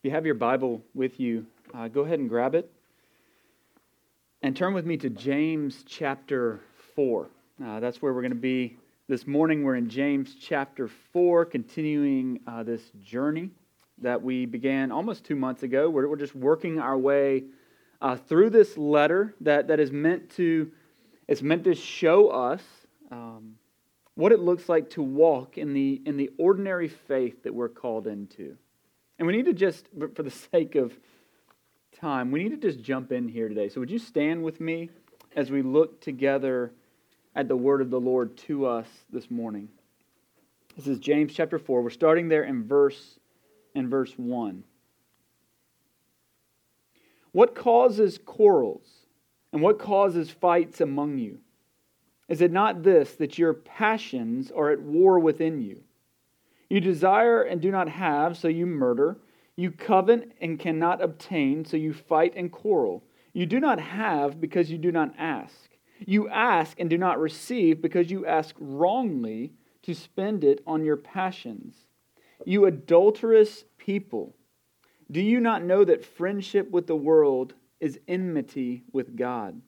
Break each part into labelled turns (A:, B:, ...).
A: If you have your Bible with you, uh, go ahead and grab it. And turn with me to James chapter 4. Uh, that's where we're going to be this morning. We're in James chapter 4, continuing uh, this journey that we began almost two months ago. We're, we're just working our way uh, through this letter that, that is meant to, it's meant to show us um, what it looks like to walk in the, in the ordinary faith that we're called into. And we need to just, for the sake of time, we need to just jump in here today. So, would you stand with me as we look together at the word of the Lord to us this morning? This is James chapter 4. We're starting there in verse in verse 1. What causes quarrels and what causes fights among you? Is it not this that your passions are at war within you? You desire and do not have, so you murder. You covet and cannot obtain, so you fight and quarrel. You do not have because you do not ask. You ask and do not receive because you ask wrongly to spend it on your passions. You adulterous people, do you not know that friendship with the world is enmity with God?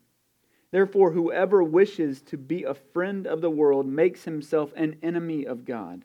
A: Therefore, whoever wishes to be a friend of the world makes himself an enemy of God.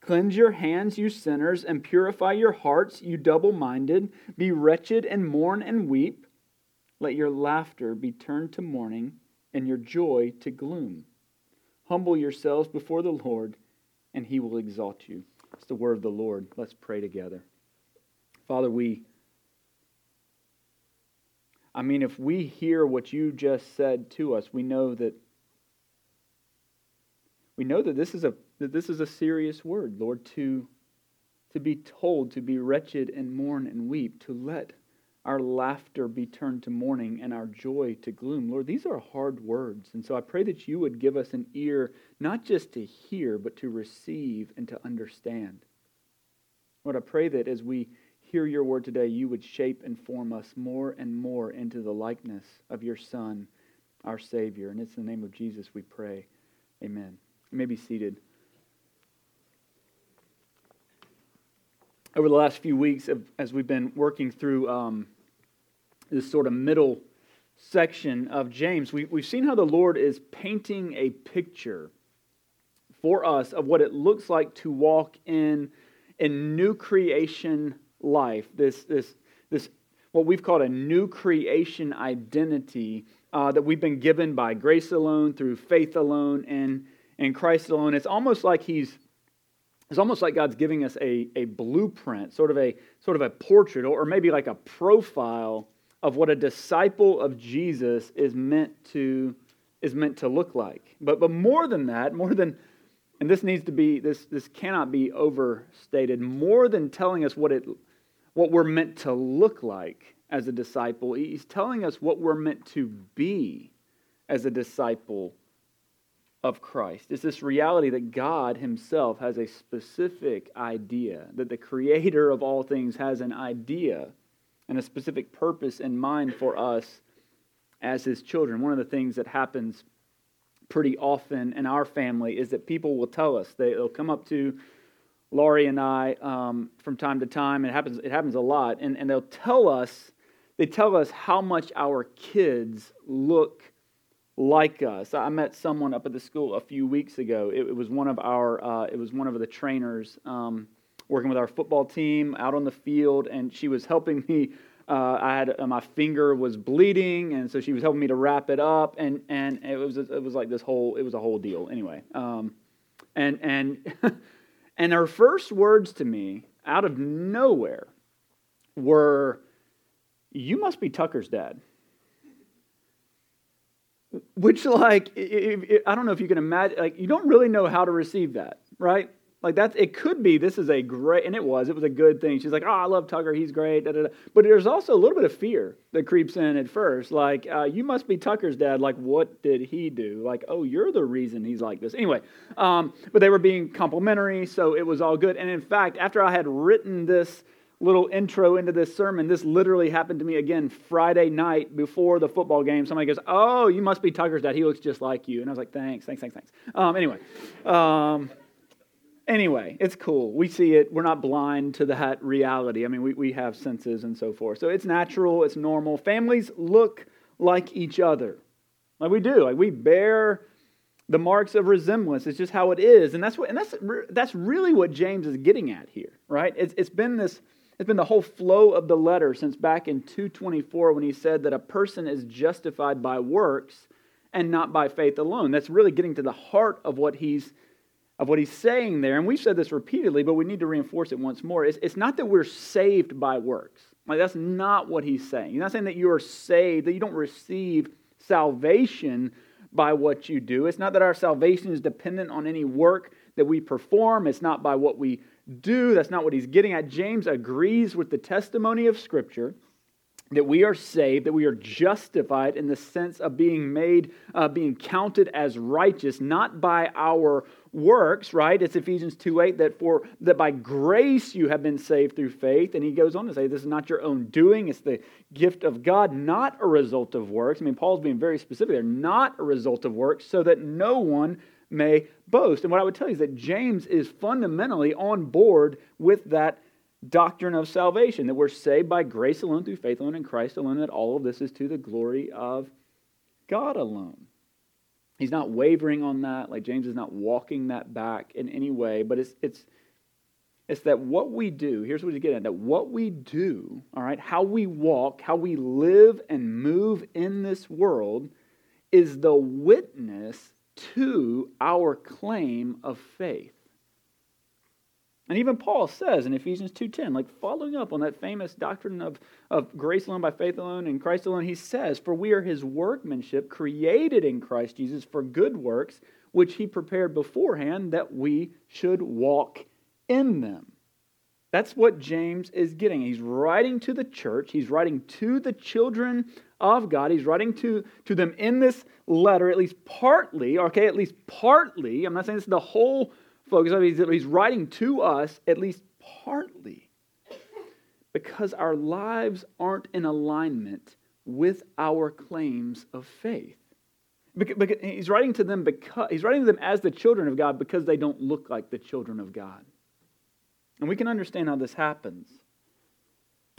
A: Cleanse your hands, you sinners, and purify your hearts, you double minded. Be wretched and mourn and weep. Let your laughter be turned to mourning, and your joy to gloom. Humble yourselves before the Lord, and he will exalt you. It's the word of the Lord. Let's pray together. Father, we. I mean, if we hear what you just said to us, we know that we know that this is a that this is a serious word, Lord, to, to be told to be wretched and mourn and weep, to let our laughter be turned to mourning and our joy to gloom. Lord, these are hard words. And so I pray that you would give us an ear not just to hear, but to receive and to understand. Lord, I pray that as we hear your word today, you would shape and form us more and more into the likeness of your Son, our Savior. And it's in the name of Jesus we pray. Amen. You may be seated. Over the last few weeks, as we've been working through um, this sort of middle section of James, we, we've seen how the Lord is painting a picture for us of what it looks like to walk in a new creation life. This, this, this what we've called a new creation identity uh, that we've been given by grace alone, through faith alone, and in Christ alone. It's almost like He's it's almost like God's giving us a, a blueprint, sort of a sort of a portrait, or maybe like a profile of what a disciple of Jesus is meant to is meant to look like. But but more than that, more than and this needs to be this this cannot be overstated, more than telling us what it what we're meant to look like as a disciple, he's telling us what we're meant to be as a disciple of Christ. It's this reality that God Himself has a specific idea, that the Creator of all things has an idea and a specific purpose in mind for us as His children. One of the things that happens pretty often in our family is that people will tell us, they, will come up to Laurie and I um, from time to time, it happens, it happens a lot, and, and they'll tell us, they tell us how much our kids look like us. I met someone up at the school a few weeks ago. It, it was one of our, uh, it was one of the trainers um, working with our football team out on the field, and she was helping me. Uh, I had uh, my finger was bleeding, and so she was helping me to wrap it up, and and it was it was like this whole it was a whole deal anyway. Um, and and and her first words to me out of nowhere were, "You must be Tucker's dad." Which, like, I don't know if you can imagine, like, you don't really know how to receive that, right? Like that's it could be this is a great and it was it was a good thing. She's like, oh, I love Tucker, he's great. Da, da, da. But there's also a little bit of fear that creeps in at first. Like uh, you must be Tucker's dad. Like what did he do? Like oh, you're the reason he's like this. Anyway, um, but they were being complimentary, so it was all good. And in fact, after I had written this little intro into this sermon, this literally happened to me again Friday night before the football game. Somebody goes, "Oh, you must be Tucker's dad. He looks just like you." And I was like, "Thanks, thanks, thanks, thanks." Um, anyway. Um, anyway, it's cool. We see it. We're not blind to that reality. I mean, we, we have senses and so forth. So it's natural, it's normal. Families look like each other. Like we do. Like we bear the marks of resemblance. It's just how it is. And that's what and that's that's really what James is getting at here, right? It's, it's been this it's been the whole flow of the letter since back in 224 when he said that a person is justified by works and not by faith alone. That's really getting to the heart of what he's of what he's saying there, and we've said this repeatedly, but we need to reinforce it once more. It's, it's not that we're saved by works. Like that's not what he's saying. He's not saying that you are saved, that you don't receive salvation by what you do. It's not that our salvation is dependent on any work that we perform. It's not by what we do. That's not what he's getting at. James agrees with the testimony of Scripture that we are saved, that we are justified in the sense of being made, uh, being counted as righteous, not by our works, right? It's Ephesians 2 8 that for that by grace you have been saved through faith. And he goes on to say, This is not your own doing, it's the gift of God, not a result of works. I mean, Paul's being very specific there, not a result of works, so that no one may boast. And what I would tell you is that James is fundamentally on board with that doctrine of salvation, that we're saved by grace alone, through faith alone, in Christ alone, that all of this is to the glory of God alone. He's not wavering on that. Like James is not walking that back in any way, but it's it's it's that what we do, here's what he's getting at, that what we do, all right, how we walk, how we live and move in this world is the witness to our claim of faith. And even Paul says in Ephesians 2.10, like following up on that famous doctrine of, of grace alone by faith alone and Christ alone, he says, For we are his workmanship, created in Christ Jesus for good works, which he prepared beforehand that we should walk in them. That's what James is getting. He's writing to the church, he's writing to the children of God. He's writing to, to them in this letter, at least partly, okay, at least partly. I'm not saying this is the whole focus on. He's, he's writing to us at least partly because our lives aren't in alignment with our claims of faith. Because he's writing to them because he's writing to them as the children of God because they don't look like the children of God. And we can understand how this happens.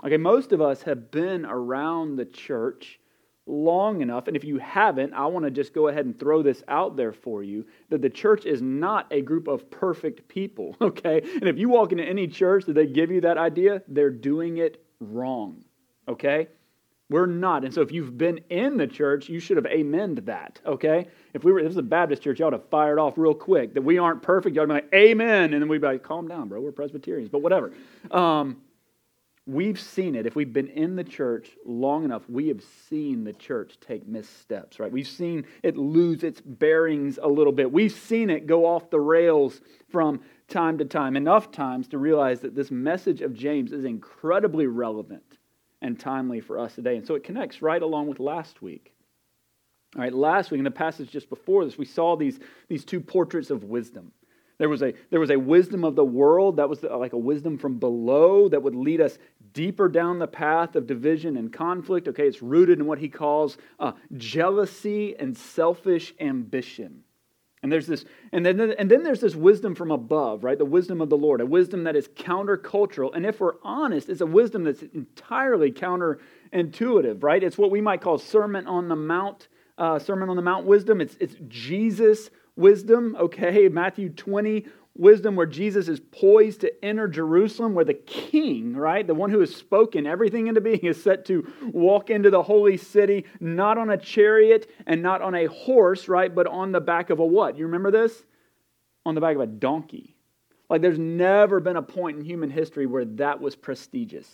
A: Okay, most of us have been around the church long enough, and if you haven't, I want to just go ahead and throw this out there for you that the church is not a group of perfect people, okay? And if you walk into any church that they give you that idea, they're doing it wrong, okay? We're not. And so if you've been in the church, you should have amened that, okay? If we were, this is a Baptist church, y'all would have fired off real quick that we aren't perfect. Y'all would be like, amen. And then we'd be like, calm down, bro. We're Presbyterians, but whatever. Um, We've seen it. If we've been in the church long enough, we have seen the church take missteps, right? We've seen it lose its bearings a little bit. We've seen it go off the rails from time to time, enough times to realize that this message of James is incredibly relevant and timely for us today. And so it connects right along with last week. All right, last week in the passage just before this, we saw these, these two portraits of wisdom. There was a, there was a wisdom of the world that was like a wisdom from below that would lead us deeper down the path of division and conflict. Okay, it's rooted in what he calls uh, jealousy and selfish ambition. And there's this, and then, and then there's this wisdom from above, right? The wisdom of the Lord, a wisdom that is countercultural. And if we're honest, it's a wisdom that's entirely counterintuitive, right? It's what we might call Sermon on the Mount, uh, Sermon on the Mount wisdom. It's, it's Jesus wisdom, okay? Matthew 20 wisdom where Jesus is poised to enter Jerusalem, where the king, right, the one who has spoken everything into being, is set to walk into the holy city, not on a chariot and not on a horse, right, but on the back of a what? You remember this? On the back of a donkey. Like there's never been a point in human history where that was prestigious.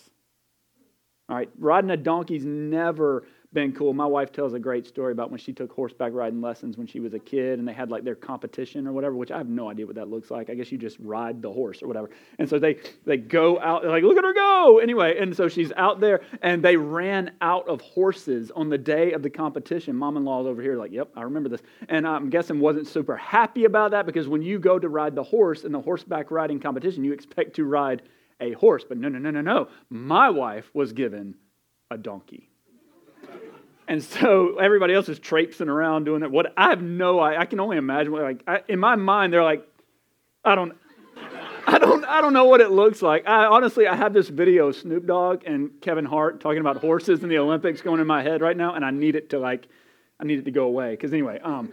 A: All right, riding a donkey's never been cool. My wife tells a great story about when she took horseback riding lessons when she was a kid and they had like their competition or whatever, which I have no idea what that looks like. I guess you just ride the horse or whatever. And so they, they go out, like, look at her go. Anyway, and so she's out there and they ran out of horses on the day of the competition. Mom in law's over here, like, yep, I remember this. And I'm guessing wasn't super happy about that because when you go to ride the horse in the horseback riding competition, you expect to ride a horse. But no, no, no, no, no. My wife was given a donkey. And so everybody else is traipsing around doing it. What I have no, I, I can only imagine. What, like I, in my mind, they're like, I don't, I don't, I don't know what it looks like. I honestly, I have this video of Snoop Dogg and Kevin Hart talking about horses in the Olympics going in my head right now, and I need it to like, I need it to go away. Because anyway, um,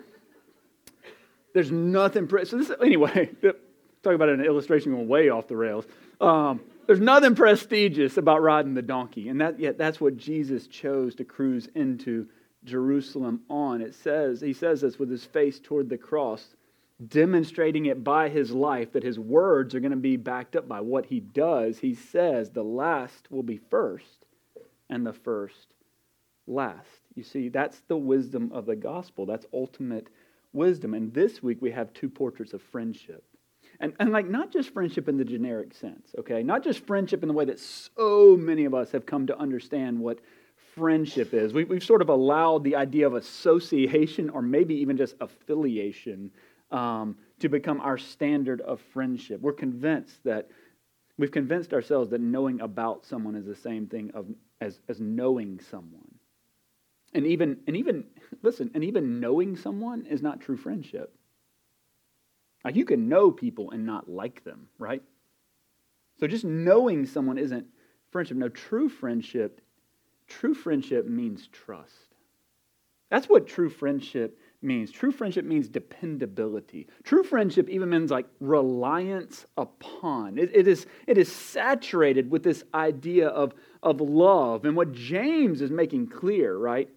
A: there's nothing. So this anyway. Talk about an illustration going way off the rails. Um, there's nothing prestigious about riding the donkey, and that yet that's what Jesus chose to cruise into Jerusalem on. It says he says this with his face toward the cross, demonstrating it by his life that his words are going to be backed up by what he does. He says the last will be first, and the first last. You see, that's the wisdom of the gospel. That's ultimate wisdom. And this week we have two portraits of friendship. And, and like not just friendship in the generic sense, okay? Not just friendship in the way that so many of us have come to understand what friendship is. We, we've sort of allowed the idea of association or maybe even just affiliation um, to become our standard of friendship. We're convinced that we've convinced ourselves that knowing about someone is the same thing of, as, as knowing someone. And even, and even, listen, and even knowing someone is not true friendship. You can know people and not like them, right? So just knowing someone isn't friendship. No, true friendship, true friendship means trust. That's what true friendship means. True friendship means dependability. True friendship even means like reliance upon. It, it, is, it is saturated with this idea of, of love. And what James is making clear, right,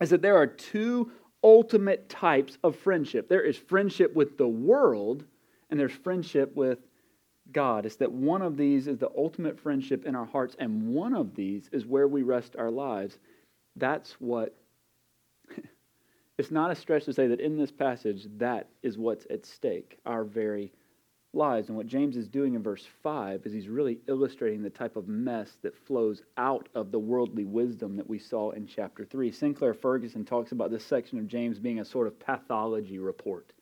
A: is that there are two ultimate types of friendship. There is friendship with the world, and there's friendship with God. It's that one of these is the ultimate friendship in our hearts, and one of these is where we rest our lives. That's what, it's not a stretch to say that in this passage, that is what's at stake, our very lives. And what James is doing in verse 5 is he's really illustrating the type of mess that flows out of the worldly wisdom that we saw in chapter 3. Sinclair Ferguson talks about this section of James being a sort of pathology report.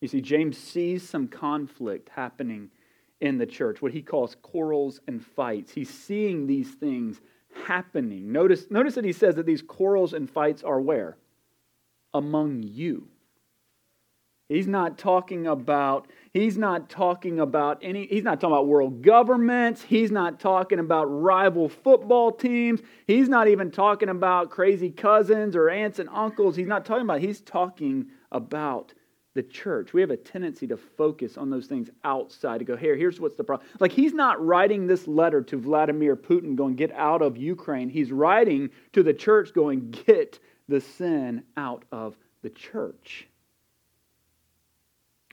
A: You see, James sees some conflict happening in the church, what he calls quarrels and fights. He's seeing these things happening. Notice, notice that he says that these quarrels and fights are where? Among you. He's not talking about he's not talking about any he's not talking about world governments, he's not talking about rival football teams, he's not even talking about crazy cousins or aunts and uncles. He's not talking about he's talking about the church. We have a tendency to focus on those things outside to go, here, here's what's the problem. Like he's not writing this letter to Vladimir Putin going, get out of Ukraine. He's writing to the church going, get the sin out of the church.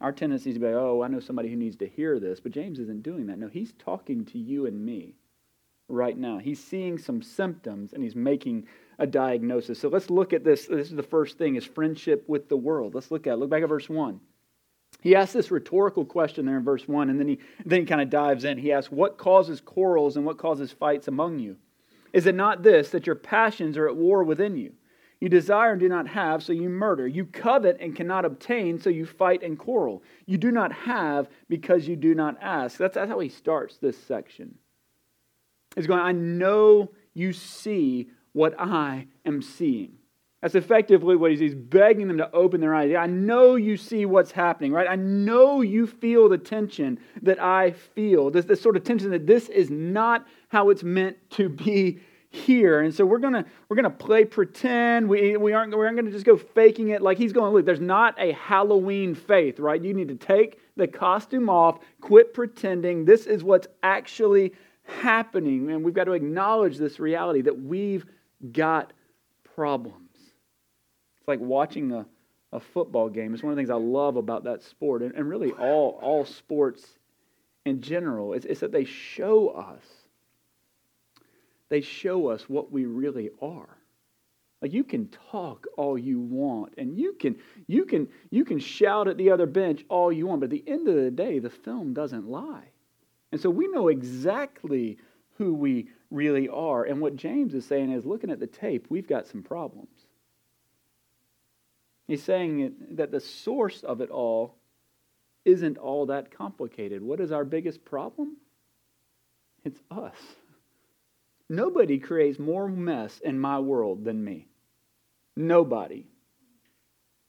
A: Our tendency is to be like, oh, I know somebody who needs to hear this. But James isn't doing that. No, he's talking to you and me right now. He's seeing some symptoms and he's making a diagnosis. So let's look at this. This is the first thing is friendship with the world. Let's look at it. Look back at verse 1. He asks this rhetorical question there in verse 1, and then he, then he kind of dives in. He asks, What causes quarrels and what causes fights among you? Is it not this, that your passions are at war within you? You desire and do not have, so you murder. You covet and cannot obtain, so you fight and quarrel. You do not have because you do not ask. That's, that's how he starts this section. He's going, I know you see what I am seeing. That's effectively what he's, he's begging them to open their eyes. I know you see what's happening, right? I know you feel the tension that I feel. This, this sort of tension that this is not how it's meant to be here. And so we're gonna we're gonna play pretend. We, we aren't we aren't gonna just go faking it like he's going, look, there's not a Halloween faith, right? You need to take the costume off, quit pretending. This is what's actually happening. And we've got to acknowledge this reality that we've got problems. It's like watching a, a football game. It's one of the things I love about that sport, and, and really all, all sports in general, is, that they show us they show us what we really are. Like you can talk all you want and you can you can you can shout at the other bench all you want, but at the end of the day, the film doesn't lie. And so we know exactly who we really are. And what James is saying is looking at the tape, we've got some problems. He's saying that the source of it all isn't all that complicated. What is our biggest problem? It's us. Nobody creates more mess in my world than me. Nobody.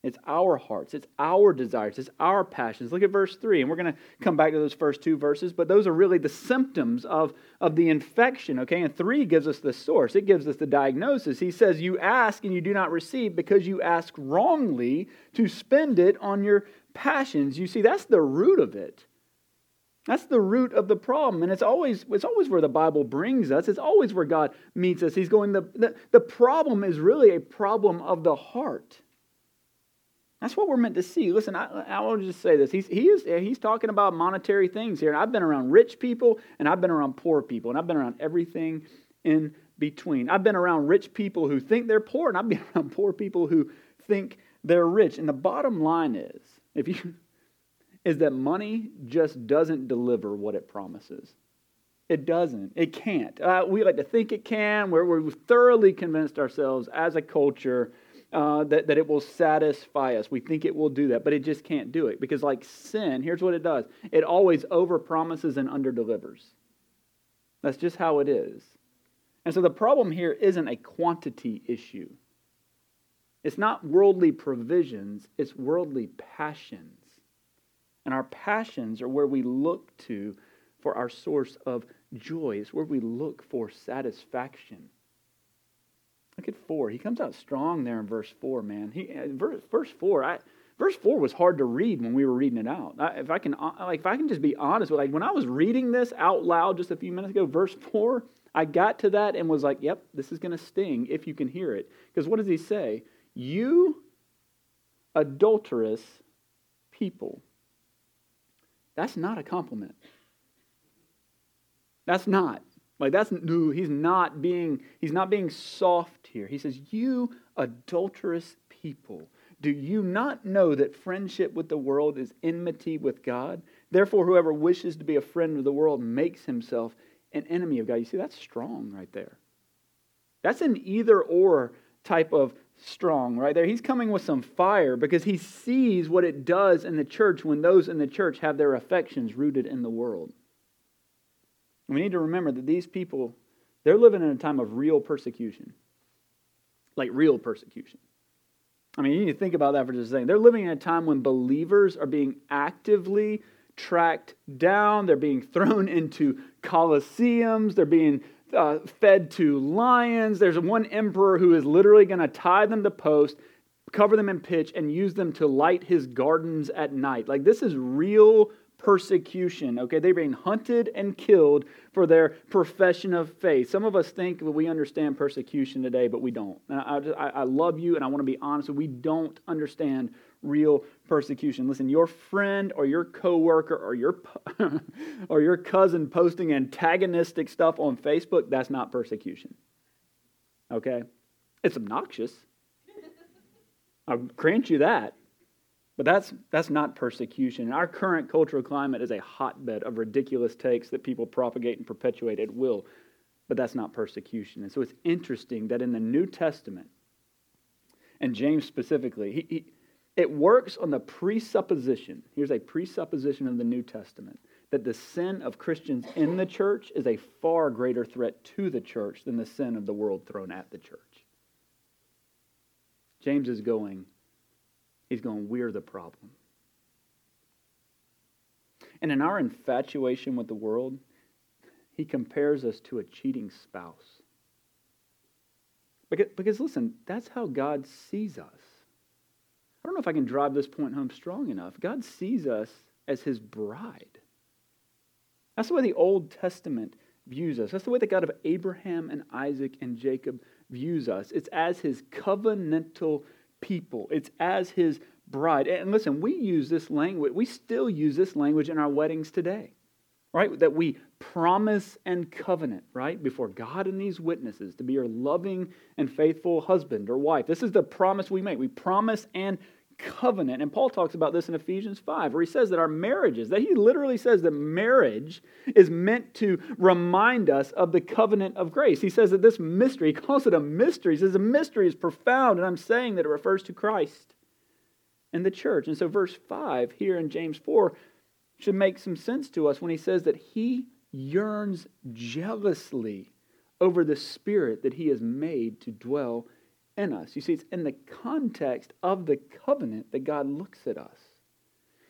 A: It's our hearts, it's our desires, it's our passions. Look at verse 3, and we're going to come back to those first two verses, but those are really the symptoms of, of the infection, okay? And 3 gives us the source, it gives us the diagnosis. He says, You ask and you do not receive because you ask wrongly to spend it on your passions. You see, that's the root of it. That's the root of the problem. And it's always, it's always where the Bible brings us. It's always where God meets us. He's going, the, the, the problem is really a problem of the heart. That's what we're meant to see. Listen, I, I want to just say this. He's, he is, he's talking about monetary things here. And I've been around rich people and I've been around poor people and I've been around everything in between. I've been around rich people who think they're poor and I've been around poor people who think they're rich. And the bottom line is, if you is that money just doesn't deliver what it promises. It doesn't. It can't. Uh, we like to think it can. We're, we're thoroughly convinced ourselves as a culture uh, that, that it will satisfy us. We think it will do that, but it just can't do it. Because, like sin, here's what it does it always overpromises and underdelivers. That's just how it is. And so the problem here isn't a quantity issue. It's not worldly provisions, it's worldly passions. And our passions are where we look to for our source of joy. It's where we look for satisfaction. Look at four. He comes out strong there in verse four, man. He uh, verse, verse four. I, verse four was hard to read when we were reading it out. I, if I can, uh, like, if I can just be honest with, like, when I was reading this out loud just a few minutes ago, verse four, I got to that and was like, "Yep, this is going to sting if you can hear it." Because what does he say? You adulterous people. That's not a compliment. That's not. Like that's no, he's not being he's not being soft here. He says, "You adulterous people, do you not know that friendship with the world is enmity with God? Therefore whoever wishes to be a friend of the world makes himself an enemy of God." You see that's strong right there. That's an either or type of strong right there. He's coming with some fire because he sees what it does in the church when those in the church have their affections rooted in the world. we need to remember that these people, they're living in a time of real persecution. Like real persecution. I mean, you need to think about that for just a second. They're living in a time when believers are being actively tracked down, they're being thrown into coliseums, they're being uh, fed to lions. There's one emperor who is literally going to tie them to posts, cover them in pitch, and use them to light his gardens at night. Like, this is real persecution, okay? They're being hunted and killed for their profession of faith. Some of us think that we understand persecution today, but we don't. I, I, I love you, and I want to be honest. We don't understand real persecution. Listen, your friend or your coworker or your or your cousin posting antagonistic stuff on Facebook, that's not persecution. Okay? It's obnoxious. I'll grant you that. But that's that's not persecution. Our current cultural climate is a hotbed of ridiculous takes that people propagate and perpetuate at will. But that's not persecution. And so it's interesting that in the New Testament, and James specifically, he, he it works on the presupposition. Here's a presupposition of the New Testament that the sin of Christians in the church is a far greater threat to the church than the sin of the world thrown at the church. James is going, he's going, we're the problem. And in our infatuation with the world, he compares us to a cheating spouse. Because, because listen, that's how God sees us. I don't know if I can drive this point home strong enough. God sees us as his bride. That's the way the Old Testament views us. That's the way the God of Abraham and Isaac and Jacob views us. It's as his covenantal people, it's as his bride. And listen, we use this language, we still use this language in our weddings today. Right? That we promise and covenant, right? Before God and these witnesses to be your loving and faithful husband or wife. This is the promise we make. We promise and covenant. And Paul talks about this in Ephesians 5, where he says that our marriages, that he literally says that marriage is meant to remind us of the covenant of grace. He says that this mystery, he calls it a mystery. He says the mystery is profound, and I'm saying that it refers to Christ and the church. And so, verse 5 here in James 4 should make some sense to us when he says that he yearns jealously over the spirit that he has made to dwell in us. You see, it's in the context of the covenant that God looks at us.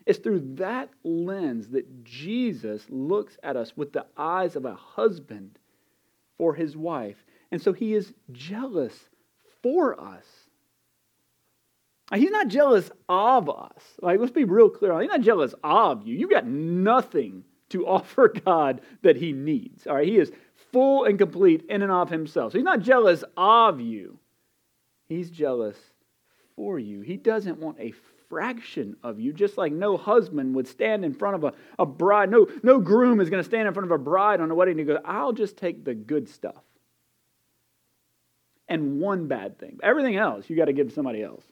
A: It's through that lens that Jesus looks at us with the eyes of a husband for his wife. And so he is jealous for us. He's not jealous of us. Like, let's be real clear. He's not jealous of you. You've got nothing to offer God that he needs. All right, he is full and complete in and of himself. So he's not jealous of you. He's jealous for you. He doesn't want a fraction of you, just like no husband would stand in front of a, a bride. No, no groom is going to stand in front of a bride on a wedding and go, I'll just take the good stuff. And one bad thing. Everything else you got to give somebody else.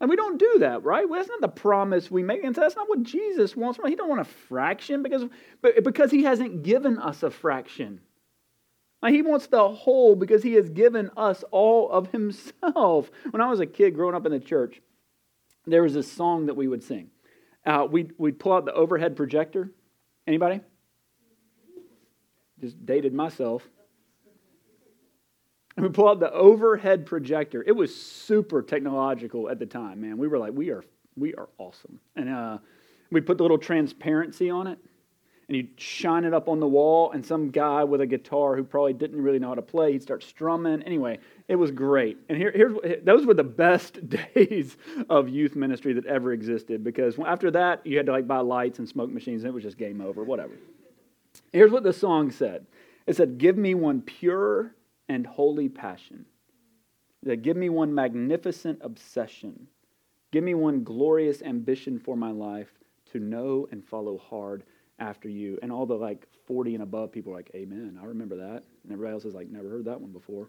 A: And we don't do that, right? Well, that's not the promise we make. And so that's not what Jesus wants. He don't want a fraction because, because he hasn't given us a fraction. Now, he wants the whole because he has given us all of himself. When I was a kid growing up in the church, there was a song that we would sing. Uh, we'd, we'd pull out the overhead projector. Anybody? Just dated myself. And we pull out the overhead projector. It was super technological at the time, man. We were like, we are, we are awesome. And uh, we put the little transparency on it, and you'd shine it up on the wall, and some guy with a guitar who probably didn't really know how to play, he'd start strumming. Anyway, it was great. And here, here's those were the best days of youth ministry that ever existed because after that, you had to like buy lights and smoke machines, and it was just game over, whatever. Here's what the song said. It said, "Give me one pure and holy passion. That give me one magnificent obsession. Give me one glorious ambition for my life to know and follow hard after you. And all the like 40 and above people are like, Amen. I remember that. And everybody else is like, never heard that one before.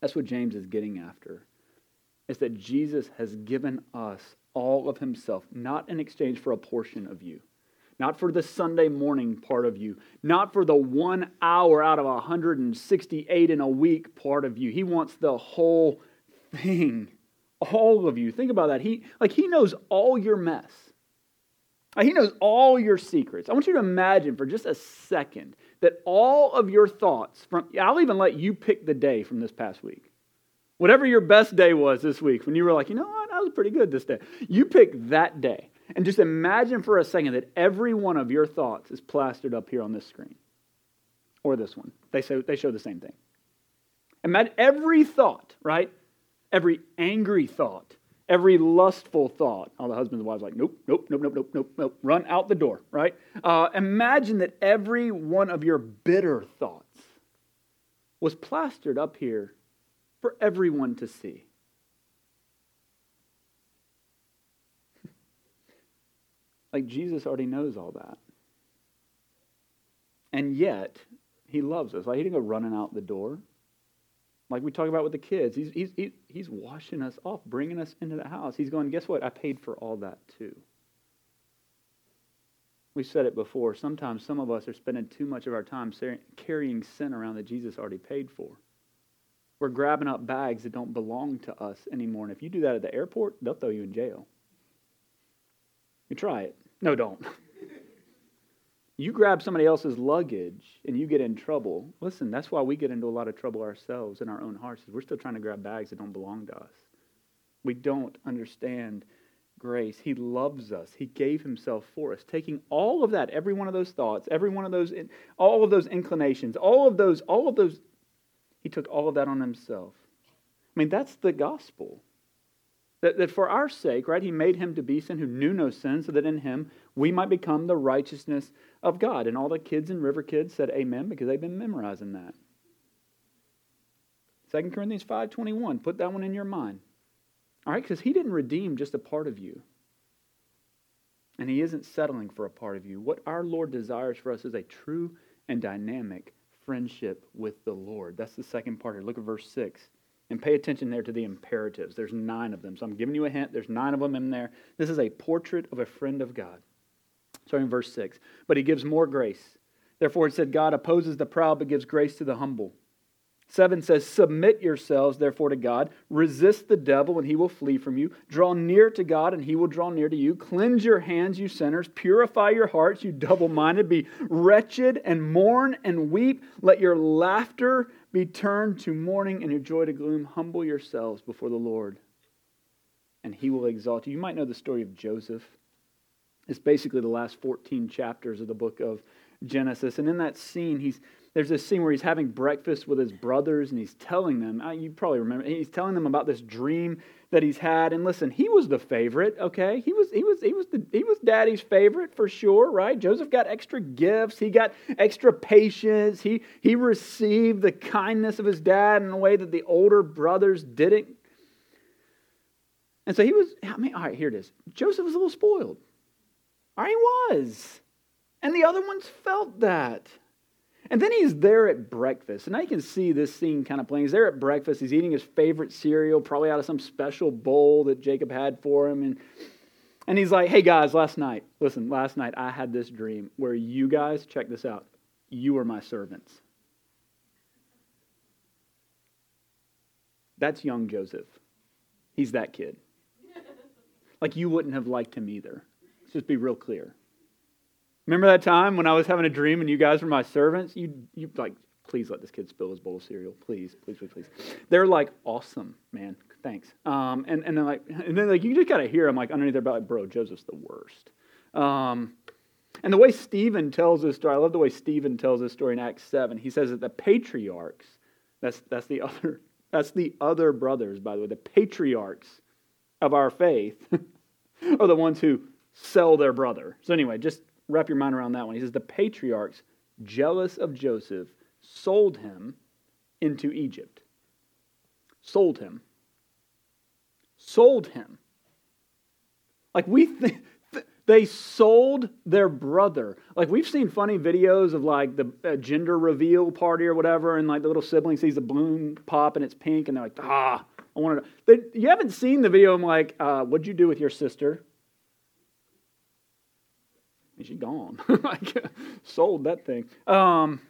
A: That's what James is getting after. Is that Jesus has given us all of himself, not in exchange for a portion of you not for the Sunday morning part of you, not for the one hour out of 168 in a week part of you. He wants the whole thing, all of you. Think about that. He like he knows all your mess. He knows all your secrets. I want you to imagine for just a second that all of your thoughts from I'll even let you pick the day from this past week. Whatever your best day was this week, when you were like, you know what, I was pretty good this day. You pick that day. And just imagine for a second that every one of your thoughts is plastered up here on this screen or this one. They, say, they show the same thing. Imagine every thought, right? Every angry thought, every lustful thought. All the husbands and wives like, nope, nope, nope, nope, nope, nope, nope. Run out the door, right? Uh, imagine that every one of your bitter thoughts was plastered up here for everyone to see. Like Jesus already knows all that. And yet, he loves us. Like he didn't go running out the door. Like we talk about with the kids, he's, he's, he's washing us off, bringing us into the house. He's going, guess what? I paid for all that too. We've said it before. Sometimes some of us are spending too much of our time carrying sin around that Jesus already paid for. We're grabbing up bags that don't belong to us anymore. And if you do that at the airport, they'll throw you in jail. You try it. No, don't. you grab somebody else's luggage and you get in trouble. Listen, that's why we get into a lot of trouble ourselves in our own hearts. We're still trying to grab bags that don't belong to us. We don't understand grace. He loves us. He gave himself for us, taking all of that, every one of those thoughts, every one of those, all of those inclinations, all of those, all of those. He took all of that on himself. I mean, that's the gospel. That, that for our sake, right, he made him to be sin who knew no sin, so that in him we might become the righteousness of God. And all the kids in River Kids said amen because they've been memorizing that. 2 Corinthians 5.21, put that one in your mind. All right, because he didn't redeem just a part of you. And He isn't settling for a part of you. What our Lord desires for us is a true and dynamic friendship with the Lord. That's the second part here. Look at verse 6. And pay attention there to the imperatives. There's nine of them. So I'm giving you a hint. There's nine of them in there. This is a portrait of a friend of God. Starting in verse 6. But he gives more grace. Therefore, it said, God opposes the proud, but gives grace to the humble. 7 says, Submit yourselves, therefore, to God. Resist the devil, and he will flee from you. Draw near to God, and he will draw near to you. Cleanse your hands, you sinners. Purify your hearts, you double minded. Be wretched and mourn and weep. Let your laughter be turned to mourning and your joy to gloom. Humble yourselves before the Lord, and he will exalt you. You might know the story of Joseph. It's basically the last 14 chapters of the book of Genesis. And in that scene, he's, there's this scene where he's having breakfast with his brothers and he's telling them, uh, you probably remember, he's telling them about this dream that he's had. And listen, he was the favorite, okay? He was he was he was the he was daddy's favorite for sure, right? Joseph got extra gifts, he got extra patience, he he received the kindness of his dad in a way that the older brothers didn't. And so he was, I mean, all right, here it is. Joseph was a little spoiled. All right, he was. And the other ones felt that. And then he's there at breakfast. And I can see this scene kind of playing. He's there at breakfast. He's eating his favorite cereal, probably out of some special bowl that Jacob had for him. And, and he's like, hey guys, last night, listen, last night I had this dream where you guys, check this out, you were my servants. That's young Joseph. He's that kid. Like you wouldn't have liked him either. Let's just be real clear. Remember that time when I was having a dream and you guys were my servants? You, you like, please let this kid spill his bowl of cereal. Please, please, please, please. They're like, awesome, man. Thanks. Um, and, and then like, and then like, you just gotta hear them like underneath their belly, like, bro, Joseph's the worst. Um, and the way Stephen tells this story, I love the way Stephen tells this story in Acts 7. He says that the patriarchs, that's, that's the other, that's the other brothers, by the way, the patriarchs of our faith are the ones who sell their brother. So anyway, just wrap your mind around that one. He says, The patriarchs, jealous of Joseph, sold him into Egypt. Sold him. Sold him. Like we. They sold their brother. Like we've seen funny videos of like the uh, gender reveal party or whatever, and like the little sibling sees the balloon pop and it's pink, and they're like, ah, I wanted to. They, you haven't seen the video. I'm like, uh, what'd you do with your sister? And she's gone. like, sold that thing. Um,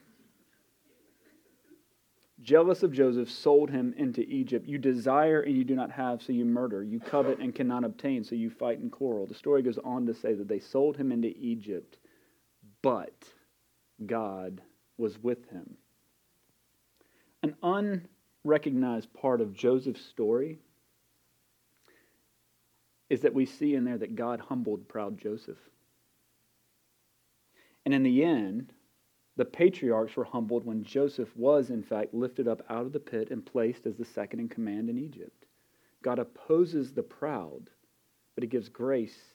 A: jealous of Joseph, sold him into Egypt. You desire and you do not have, so you murder. You covet and cannot obtain, so you fight and quarrel. The story goes on to say that they sold him into Egypt, but God was with him. An unrecognized part of Joseph's story is that we see in there that God humbled proud Joseph. And in the end, the patriarchs were humbled when Joseph was, in fact, lifted up out of the pit and placed as the second in command in Egypt. God opposes the proud, but he gives grace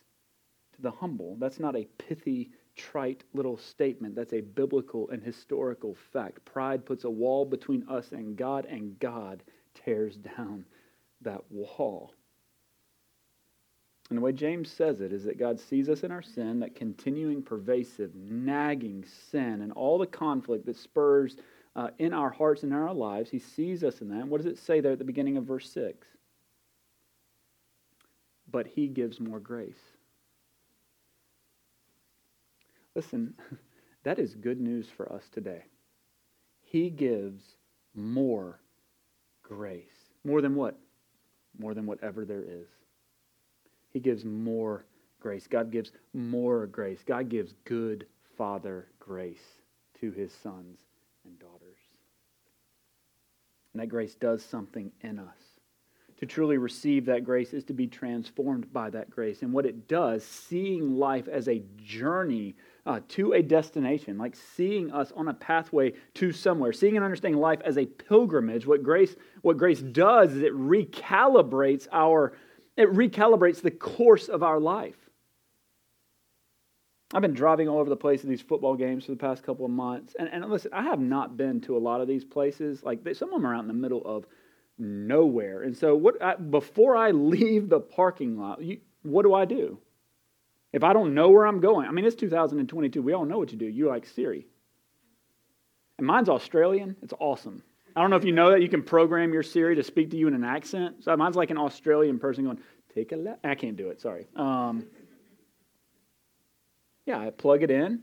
A: to the humble. That's not a pithy, trite little statement. That's a biblical and historical fact. Pride puts a wall between us and God, and God tears down that wall. And the way James says it is that God sees us in our sin, that continuing, pervasive, nagging sin, and all the conflict that spurs uh, in our hearts and in our lives. He sees us in that. What does it say there at the beginning of verse 6? But he gives more grace. Listen, that is good news for us today. He gives more grace. More than what? More than whatever there is. He gives more grace. God gives more grace. God gives good Father grace to his sons and daughters. And that grace does something in us. To truly receive that grace is to be transformed by that grace. And what it does, seeing life as a journey uh, to a destination, like seeing us on a pathway to somewhere, seeing and understanding life as a pilgrimage, what grace, what grace does is it recalibrates our it recalibrates the course of our life. I've been driving all over the place in these football games for the past couple of months. And, and listen, I have not been to a lot of these places. Like, they, some of them are out in the middle of nowhere. And so, what I, before I leave the parking lot, you, what do I do? If I don't know where I'm going, I mean, it's 2022. We all know what you do. You like Siri. And mine's Australian. It's awesome. I don't know if you know that you can program your Siri to speak to you in an accent. So mine's like an Australian person going, take a left. I can't do it, sorry. Um, yeah, I plug it in.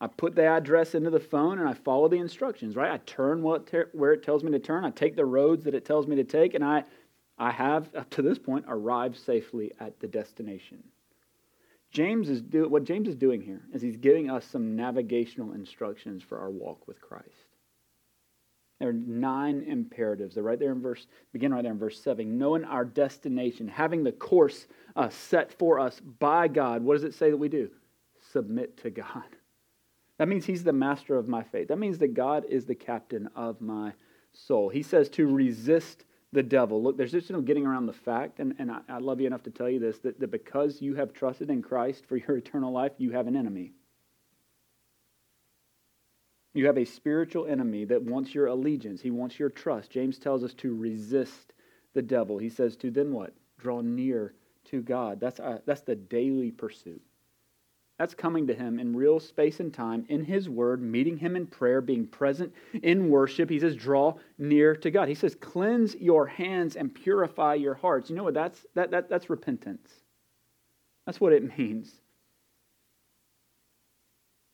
A: I put the address into the phone and I follow the instructions, right? I turn what ter- where it tells me to turn. I take the roads that it tells me to take, and I, I have, up to this point, arrived safely at the destination. James is do, what James is doing here is he's giving us some navigational instructions for our walk with Christ. There are nine imperatives. They're right there in verse, begin right there in verse 7. Knowing our destination, having the course uh, set for us by God. What does it say that we do? Submit to God. That means He's the master of my faith. That means that God is the captain of my soul. He says to resist the devil. Look, there's just no getting around the fact, and, and I, I love you enough to tell you this that, that because you have trusted in Christ for your eternal life, you have an enemy. You have a spiritual enemy that wants your allegiance. He wants your trust. James tells us to resist the devil. He says to then what? Draw near to God. That's, a, uh, that's the daily pursuit. That's coming to him in real space and time, in his word, meeting him in prayer, being present in worship. He says, draw near to God. He says, cleanse your hands and purify your hearts. You know what? That's, that, that, that's repentance. That's what it means.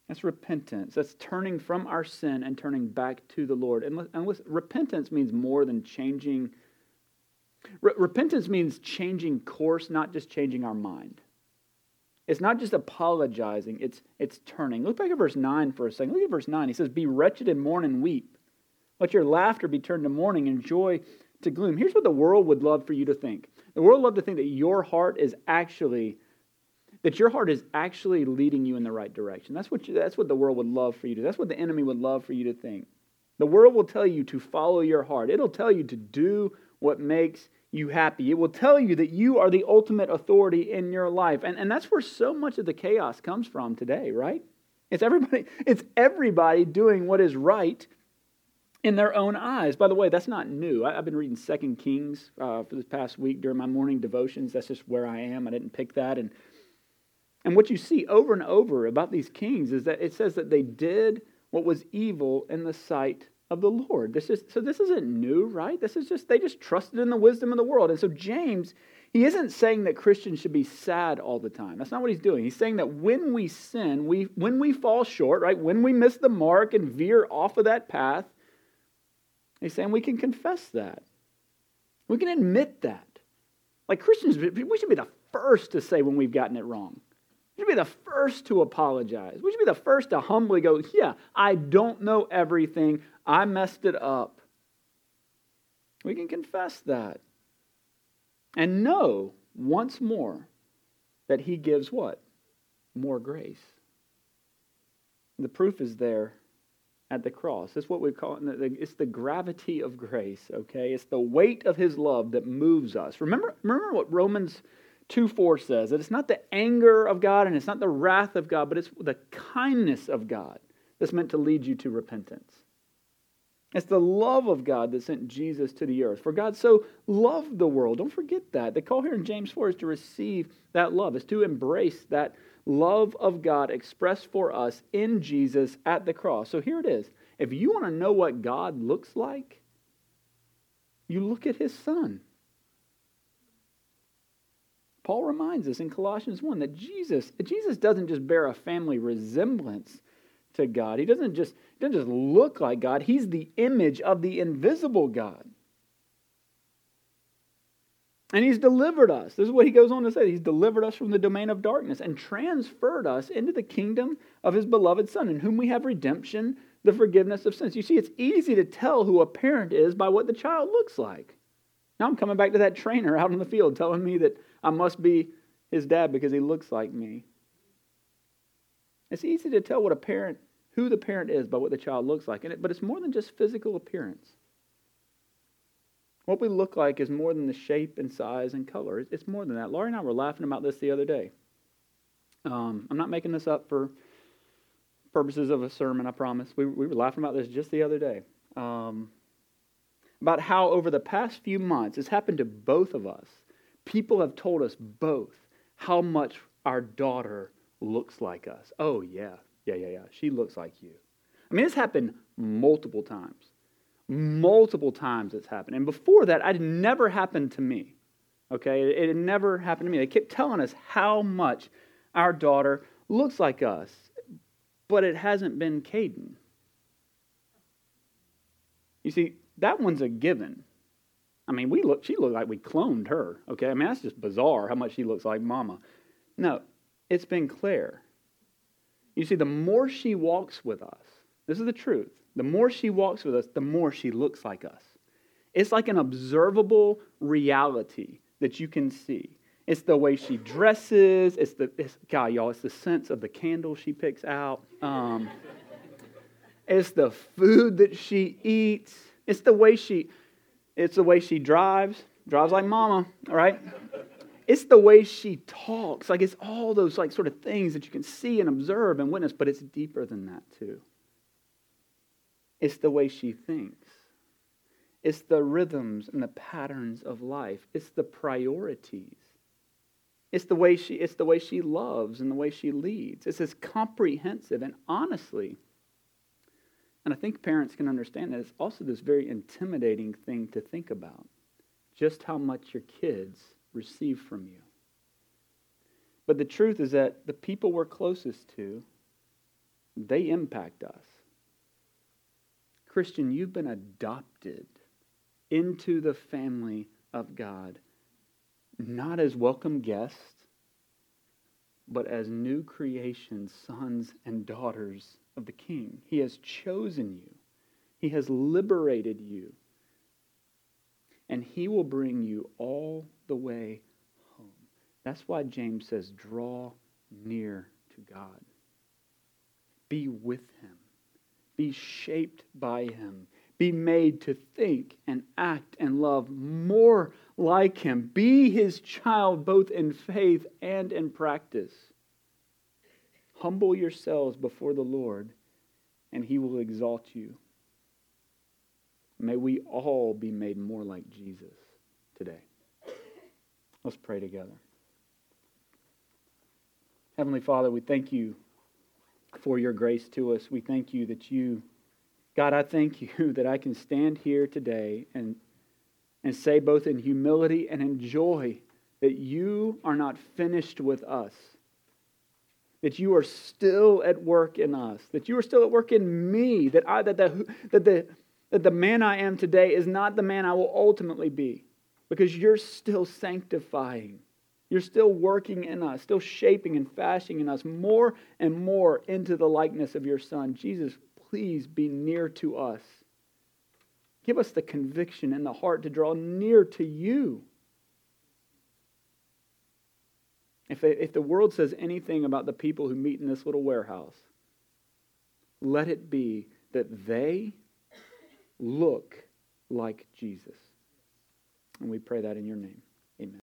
A: That's repentance. That's turning from our sin and turning back to the Lord. And, and listen, repentance means more than changing. Re- repentance means changing course, not just changing our mind. It's not just apologizing, it's, it's turning. Look back at verse 9 for a second. Look at verse 9. He says, Be wretched and mourn and weep. Let your laughter be turned to mourning and joy to gloom. Here's what the world would love for you to think. The world would love to think that your heart is actually that your heart is actually leading you in the right direction. That's what, you, that's what the world would love for you to. That's what the enemy would love for you to think. The world will tell you to follow your heart. It'll tell you to do what makes you happy. It will tell you that you are the ultimate authority in your life. And, and that's where so much of the chaos comes from today, right? It's everybody, it's everybody doing what is right in their own eyes. By the way, that's not new. I, have been reading Second Kings uh, for this past week during my morning devotions. That's just where I am. I didn't pick that. And and what you see over and over about these kings is that it says that they did what was evil in the sight of the Lord. This is so this isn't new, right? This is just they just trusted in the wisdom of the world. And so James, he isn't saying that Christians should be sad all the time. That's not what he's doing. He's saying that when we sin, we when we fall short, right? When we miss the mark and veer off of that path, he's saying we can confess that. We can admit that. Like Christians, we should be the first to say when we've gotten it wrong. We should be the first to apologize. We should be the first to humbly go, Yeah, I don't know everything. I messed it up. We can confess that. And know once more that He gives what? More grace. The proof is there at the cross. It's what we call it. It's the gravity of grace, okay? It's the weight of His love that moves us. Remember, remember what Romans 2 4 says that it's not the anger of God and it's not the wrath of God, but it's the kindness of God that's meant to lead you to repentance. It's the love of God that sent Jesus to the earth. For God so loved the world. Don't forget that. The call here in James 4 is to receive that love, is to embrace that love of God expressed for us in Jesus at the cross. So here it is. If you want to know what God looks like, you look at his son. Paul reminds us in Colossians 1 that Jesus, Jesus doesn't just bear a family resemblance to God. He doesn't just, doesn't just look like God. He's the image of the invisible God. And he's delivered us. This is what he goes on to say. He's delivered us from the domain of darkness and transferred us into the kingdom of his beloved Son, in whom we have redemption, the forgiveness of sins. You see, it's easy to tell who a parent is by what the child looks like. Now I'm coming back to that trainer out in the field telling me that I must be his dad because he looks like me. It's easy to tell what a parent, who the parent is by what the child looks like, but it's more than just physical appearance. What we look like is more than the shape and size and color. It's more than that. Laurie and I were laughing about this the other day. Um, I'm not making this up for purposes of a sermon, I promise. We, we were laughing about this just the other day. Um, about how over the past few months, it's happened to both of us people have told us both how much our daughter looks like us. Oh, yeah. Yeah, yeah, yeah. She looks like you. I mean, it's happened multiple times. Multiple times it's happened. And before that, it never happened to me. Okay? It, it never happened to me. They kept telling us how much our daughter looks like us, but it hasn't been Caden. You see, that one's a given. I mean, we look, she looked like we cloned her. Okay? I mean, that's just bizarre how much she looks like mama. No, it's been Claire. You see, the more she walks with us, this is the truth. The more she walks with us, the more she looks like us. It's like an observable reality that you can see. It's the way she dresses. It's the it's, God, y'all. It's the sense of the candle she picks out. Um, it's the food that she eats. It's the way she. It's the way she drives. Drives like mama. All right. It's the way she talks. Like it's all those like sort of things that you can see and observe and witness, but it's deeper than that too. It's the way she thinks. It's the rhythms and the patterns of life. It's the priorities. It's the way she it's the way she loves and the way she leads. It's as comprehensive and honestly, and I think parents can understand that it's also this very intimidating thing to think about. Just how much your kids receive from you. But the truth is that the people we're closest to, they impact us. Christian, you've been adopted into the family of God, not as welcome guests, but as new creation sons and daughters of the King. He has chosen you, He has liberated you, and He will bring you all the way home. That's why James says, draw near to God. Be with him. Be shaped by him. Be made to think and act and love more like him. Be his child both in faith and in practice. Humble yourselves before the Lord, and he will exalt you. May we all be made more like Jesus today. Let's pray together. Heavenly Father, we thank you for your grace to us. We thank you that you, God, I thank you that I can stand here today and, and say, both in humility and in joy, that you are not finished with us. That you are still at work in us, that you are still at work in me, that, I, that, the, that, the, that the man I am today is not the man I will ultimately be because you're still sanctifying. You're still working in us, still shaping and fashioning in us more and more into the likeness of your Son. Jesus, please be near to us. Give us the conviction and the heart to draw near to you. If, if the world says anything about the people who meet in this little warehouse, let it be that they look like Jesus. And we pray that in your name.